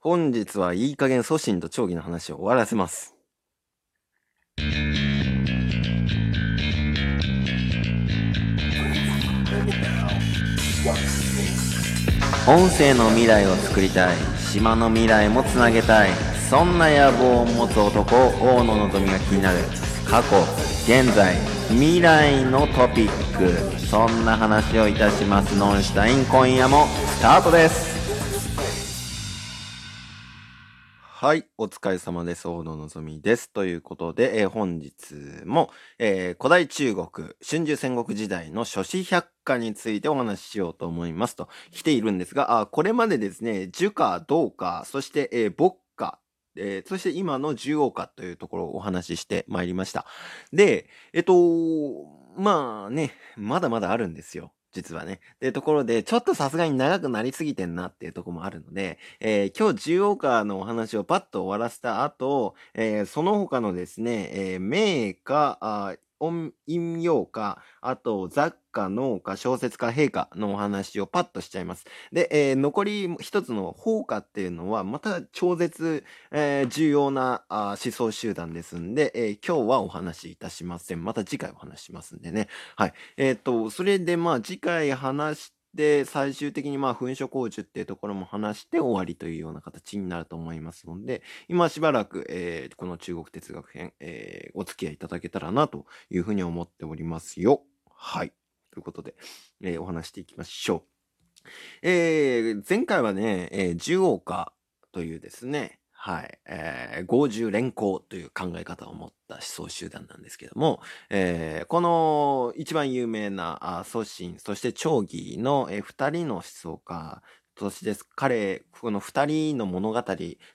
本日はいい加減祖神と長義の話を終わらせます。音声の未来を作りたい島の未来もつなげたいそんな野望を持つ男大野のぞみが気になる。過去現在未来のトピック。そんな話をいたします。ノンシュタイン今夜もスタートです。はい、お疲れ様です。大野のぞみです。ということで、えー本日も、えー古代中国、春秋戦国時代の諸子百科についてお話ししようと思いますと来ているんですが、あこれまでですね、儒家、道家、そして、えー牧歌、えーそして今の重王家というところをお話ししてまいりました。で、えっと、まあね、まだまだあるんですよ。実はね。で、ところで、ちょっとさすがに長くなりすぎてんなっていうとこもあるので、えー今日ジオーカーのお話をパッと終わらせた後、えーその他のですね、えー名家、音陰陽家、あと雑貨、農家、小説家、陛下のお話をパッとしちゃいます。で、えー残り一つの法家っていうのは、また超絶、えー重要なあ思想集団ですんで、えー今日はお話しいたしません。また次回お話ししますんでね。はい。えっ、と、それでまあ次回話して、で最終的にまあ噴書工事っていうところも話して終わりというような形になると思いますので、今しばらく、えーこの中国哲学編、えーお付き合いいただけたらなというふうに思っておりますよ。はい。ということで、えーお話していきましょう。えー前回はね、えー、十王家というですね、はい、えー、合十連行という考え方を持った思想集団なんですけども、えーこの一番有名なあ祖神、そして長義の、えー二人の思想家、そして彼、この二人の物語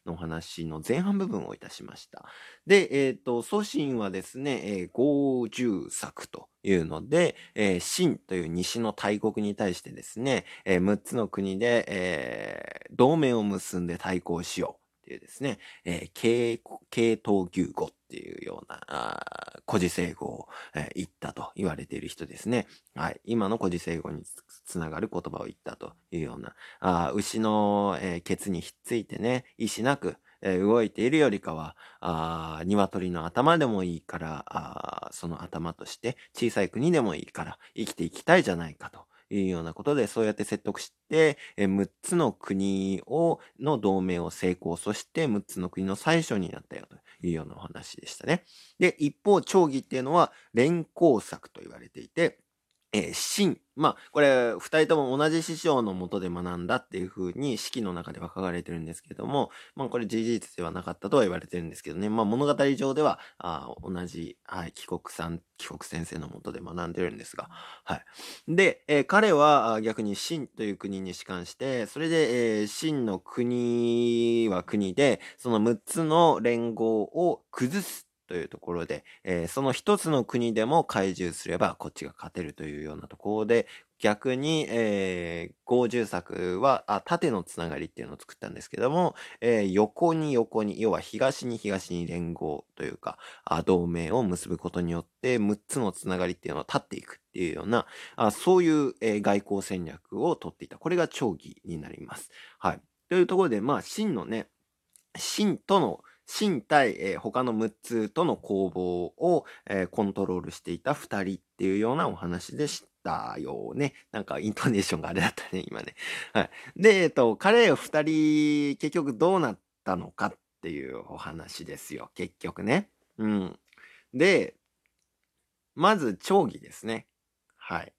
の話の前半部分をいたしました。で、えっ、と、祖神はですね、えー、合十作というので、えー、秦という西の大国に対してですね、えー6つの国で、えー同盟を結んで対抗しようてですね、えー、系統牛語っていうような、あ古事成語を、えー言ったと言われている人ですね。はい。今の古事成語につながる言葉を言ったというような、あ牛の、えーケツにひっついてね、意志なく、え動いているよりかは、あ鶏の頭でもいいから、あその頭として小さい国でもいいから生きていきたいじゃないかというようなことで、そうやって説得して、え6つの国を、の同盟を成功、そして6つの国の最初になったよというようなお話でしたね。で、一方、町議っていうのは連行策と言われていて、えー、秦。まあ、これ、二人とも同じ師匠のもとで学んだっていう風に式の中では書かれてるんですけども、まあ、これ事実ではなかったとは言われてるんですけどね。まあ、物語上では、あ同じ、はい、帰国さん、帰国先生のもとで学んでるんですが、はい。で、えー彼は逆に秦という国に仕官して、それで、えー秦の国は国で、その6つの連合を崩すというところで、えーその一つの国でも懐柔すればこっちが勝てるというようなところで、逆に、えー、合重作はあ縦のつながりっていうのを作ったんですけども、えー横に横に、要は東に東に連合というか、あ同盟を結ぶことによって、6つのつながりっていうのを立っていくっていうような、あそういう、えー外交戦略を取っていた。これが長義になります。はい。というところで、まあ、秦のね、秦との、秦対、えー他の6つとの攻防を、えーコントロールしていた2人っていうようなお話でしたよね。なんかイントネーションがあれだったね、今ね。はい。で、えっと、彼ら2人、結局どうなったのかっていうお話ですよ。結局ね。うん。で、まず、長義ですね。はい。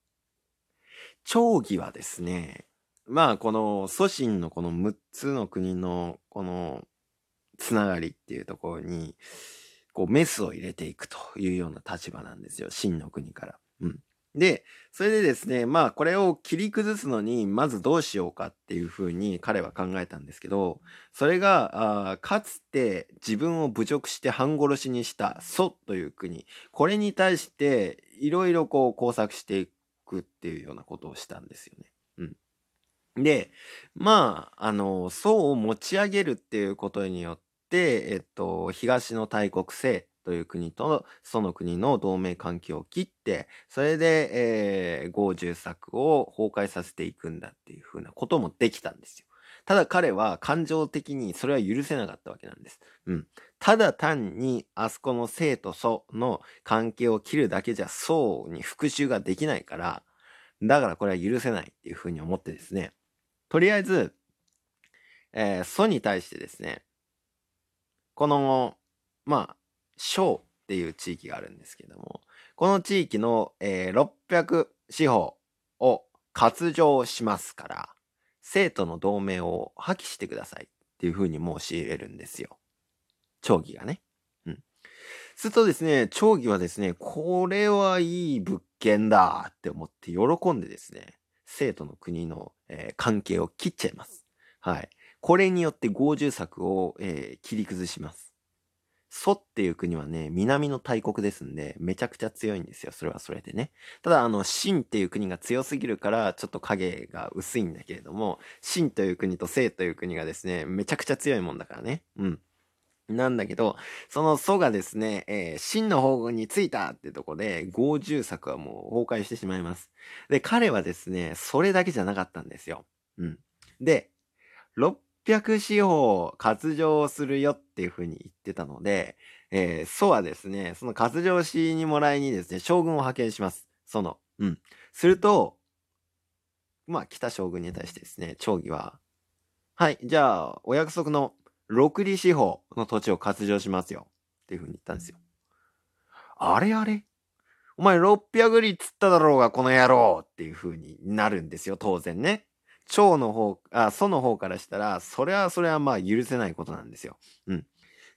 長義はですね、まあ、この祖神のこの6つの国のこのつながりっていうところに、こうメスを入れていくというような立場なんですよ。秦の国から。うん。で、それでですね、まあこれを切り崩すのに、まずどうしようかっていうふうに彼は考えたんですけど、それが、あかつて自分を侮辱して半殺しにした祖という国、これに対していろいろこう工作していくっていうようなことをしたんですよね。うん。で、まあ、あの、宋を持ち上げるっていうことによって、えっと、東の大国清という国とその国の同盟関係を切って、それで、えー、合重作を崩壊させていくんだっていうふうなこともできたんですよ。ただ彼は感情的にそれは許せなかったわけなんです。うん。ただ単にあそこの生と祖の関係を切るだけじゃ宋に復讐ができないから、だからこれは許せないっていうふうに思ってですね、とりあえず、えー、祖に対してですね、この、まあ、小っていう地域があるんですけども、この地域の、えー、600四方を割譲しますから、生徒の同盟を破棄してくださいっていうふうに申し入れるんですよ。長義がね。うん。するとですね、長義はですね、これはいい物件だって思って喜んでですね、生徒の国の、えー、関係を切っちゃいます。はい。これによって合重策を、えー、切り崩します。蘇っていう国はね、南の大国ですんで、めちゃくちゃ強いんですよ。それはそれでね。ただ、あの、秦っていう国が強すぎるから、ちょっと影が薄いんだけれども、秦という国と清という国がですね、めちゃくちゃ強いもんだからね。うん。なんだけど、その蘇がですね、えー、秦の方に着いたってとこで、合重策はもう崩壊してしまいます。で、彼はですね、それだけじゃなかったんですよ。うん。で、600四方割譲するよっていうふうに言ってたので、えー、祖はですね、その割譲しにもらいにですね、将軍を派遣します。その、うん。すると、まあ、北将軍に対してですね、長義は、はい、じゃあ、お約束の六里四方の土地を割譲しますよ。っていうふうに言ったんですよ。あれあれ？お前600里っつっただろうが、この野郎っていうふうになるんですよ、当然ね。蝶の方、あ、祖の方からしたら、それはそれはまあ許せないことなんですよ。うん。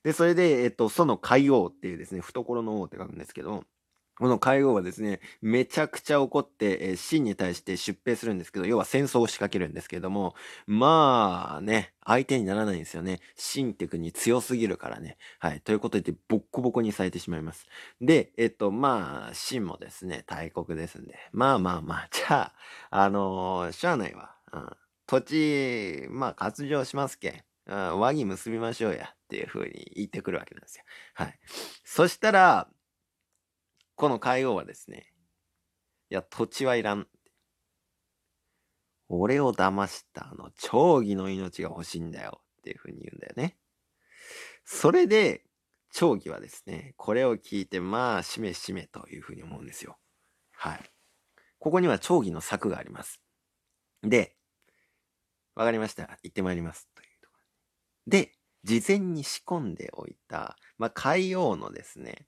で、それで、えっと、祖の海王っていうですね、懐の王って書くんですけど、この海王はですね、めちゃくちゃ怒って、えー、秦に対して出兵するんですけど、要は戦争を仕掛けるんですけども、まあね、相手にならないんですよね。秦って国強すぎるからね。はい。ということで、ボッコボコにされてしまいます。で、えっと、まあ、秦もですね、大国ですんで、まあまあまあ、じゃあ、あのー、しゃあないわ。うん、土地、まあ、割譲しますけん。うん、和議結びましょうや。っていう風に言ってくるわけなんですよ。はい。そしたら、この海王はですね、いや、土地はいらん。俺を騙したあの、長義の命が欲しいんだよ。っていう風に言うんだよね。それで、長義はですね、これを聞いて、まあ、しめしめという風に思うんですよ。はい。ここには長義の策があります。で、わかりました。行ってまいります。というところで、事前に仕込んでおいた、まあ、海王のですね、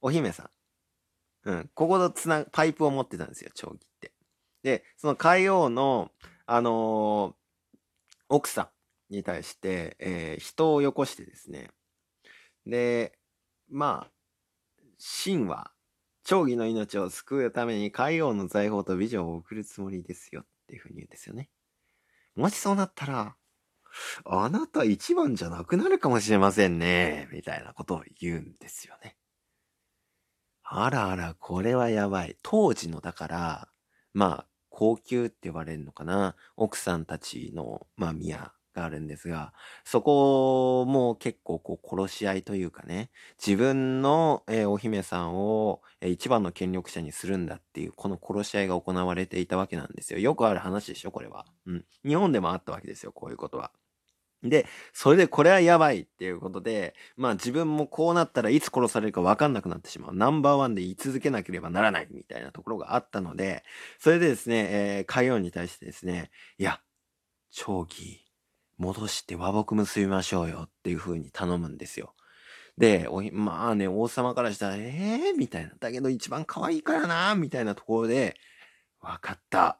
お姫さん。うん、ここのつな、パイプを持ってたんですよ、長儀って。で、その海王の、あのー、奥さんに対して、えー、人をよこしてですね、で、まあ、神は、長義の命を救うために海王の財宝と美女を送るつもりですよっていうふうに言うんですよね。もしそうなったら、あなた一番じゃなくなるかもしれませんね。みたいなことを言うんですよね。あらあら、これはやばい。当時の、だから、まあ、高級って言われるのかな。奥さんたちの、まあ、宮があるんですが、そこも結構こう殺し合いというかね、自分の、えー、お姫さんを、えー、一番の権力者にするんだっていう、この殺し合いが行われていたわけなんですよ。よくある話でしょ、これは。うん。日本でもあったわけですよ、こういうことは。で、それでこれはやばいっていうことで、まあ自分もこうなったらいつ殺されるかわかんなくなってしまう。ナンバーワンで言い続けなければならないみたいなところがあったので、それでですね、えー、海王に対してですね、いや、長期、戻して和睦結びましょうよっていう風に頼むんですよ。で、まあね、王様からしたら、ええー、みたいな。だけど一番可愛いからな、みたいなところで、わかった。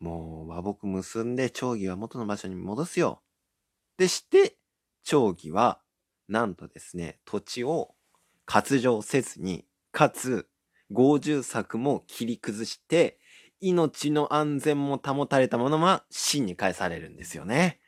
もう和睦結んで、長義は元の場所に戻すよ。でして、長義は、なんとですね、土地を割譲せずに、かつ、合重策も切り崩して、命の安全も保たれたものは真に返されるんですよね。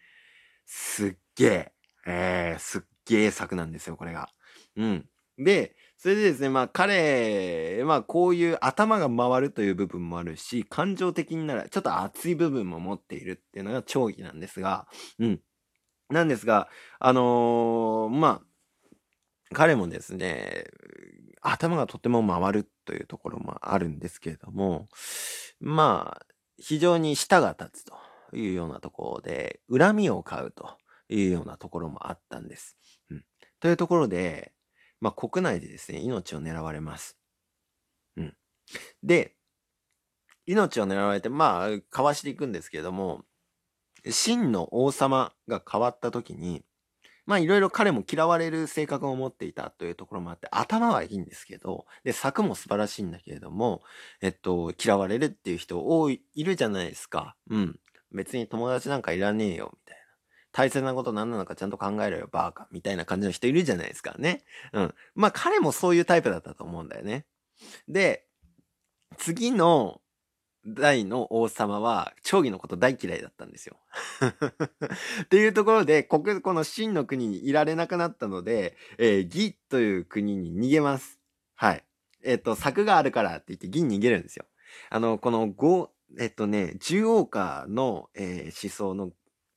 すっげえ、えー、すっげえ作なんですよ、これが。うん。で、それでですね、まあ彼、まあこういう頭が回るという部分もあるし、感情的になる、ちょっと熱い部分も持っているっていうのが長義なんですが、うん。なんですが、あのー、まあ、彼もですね、頭がとても回るというところもあるんですけれども、まあ、非常に舌が立つと。いうようなところで、恨みを買うというようなところもあったんです。うん。というところで、まあ、国内でですね、命を狙われます。うん。で、命を狙われて、まあ、かわしていくんですけれども、真の王様が変わった時に、まあいろいろ彼も嫌われる性格を持っていたというところもあって、頭はいいんですけど、で、策も素晴らしいんだけれども、えっと、嫌われるっていう人多い、いるじゃないですか。うん。別に友達なんかいらねえよ、み。大切なこと何なのかちゃんと考えろよ、バーカ。みたいな感じの人いるじゃないですかね。うん。まあ彼もそういうタイプだったと思うんだよね。で、次の代の王様は、長義のこと大嫌いだったんですよ。っていうところで、ここの真の国にいられなくなったので、えー、義という国に逃げます。はい。えっ、と、策があるからって言って義に逃げるんですよ。あの、この五、えっ、とね、十王家の、えー思想の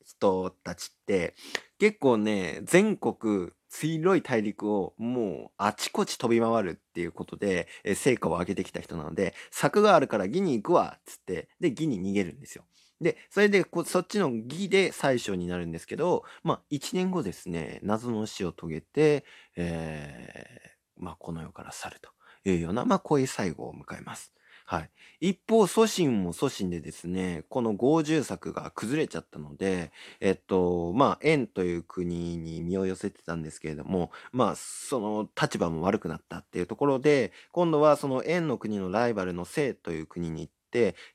人たちって、結構ね、全国、広い大陸をもうあちこち飛び回るっていうことで、えー成果を上げてきた人なので、策があるから義に行くわっつって、で、義に逃げるんですよ。で、それでこ、そっちの義で最初になるんですけど、まあ、一年後ですね、謎の死を遂げて、えー、まあ、この世から去るというような、まあ、こういう最後を迎えます。はい。一方、祖神も祖神でですね、この合住作が崩れちゃったので、えっと、まあ、円という国に身を寄せてたんですけれども、まあ、その立場も悪くなったっていうところで、今度はその円の国のライバルの清という国に行って、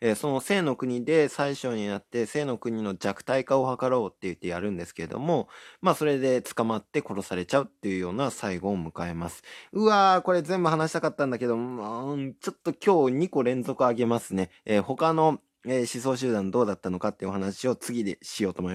えーその正の国で最初になって、正の国の弱体化を図ろうって言ってやるんですけれども、まあ、それで捕まって殺されちゃうっていうような最後を迎えます。うわー、これ全部話したかったんだけど、うん、ちょっと今日2個連続あげますね。えー他の、えー思想集団どうだったのかっていうお話を次でしようと思います。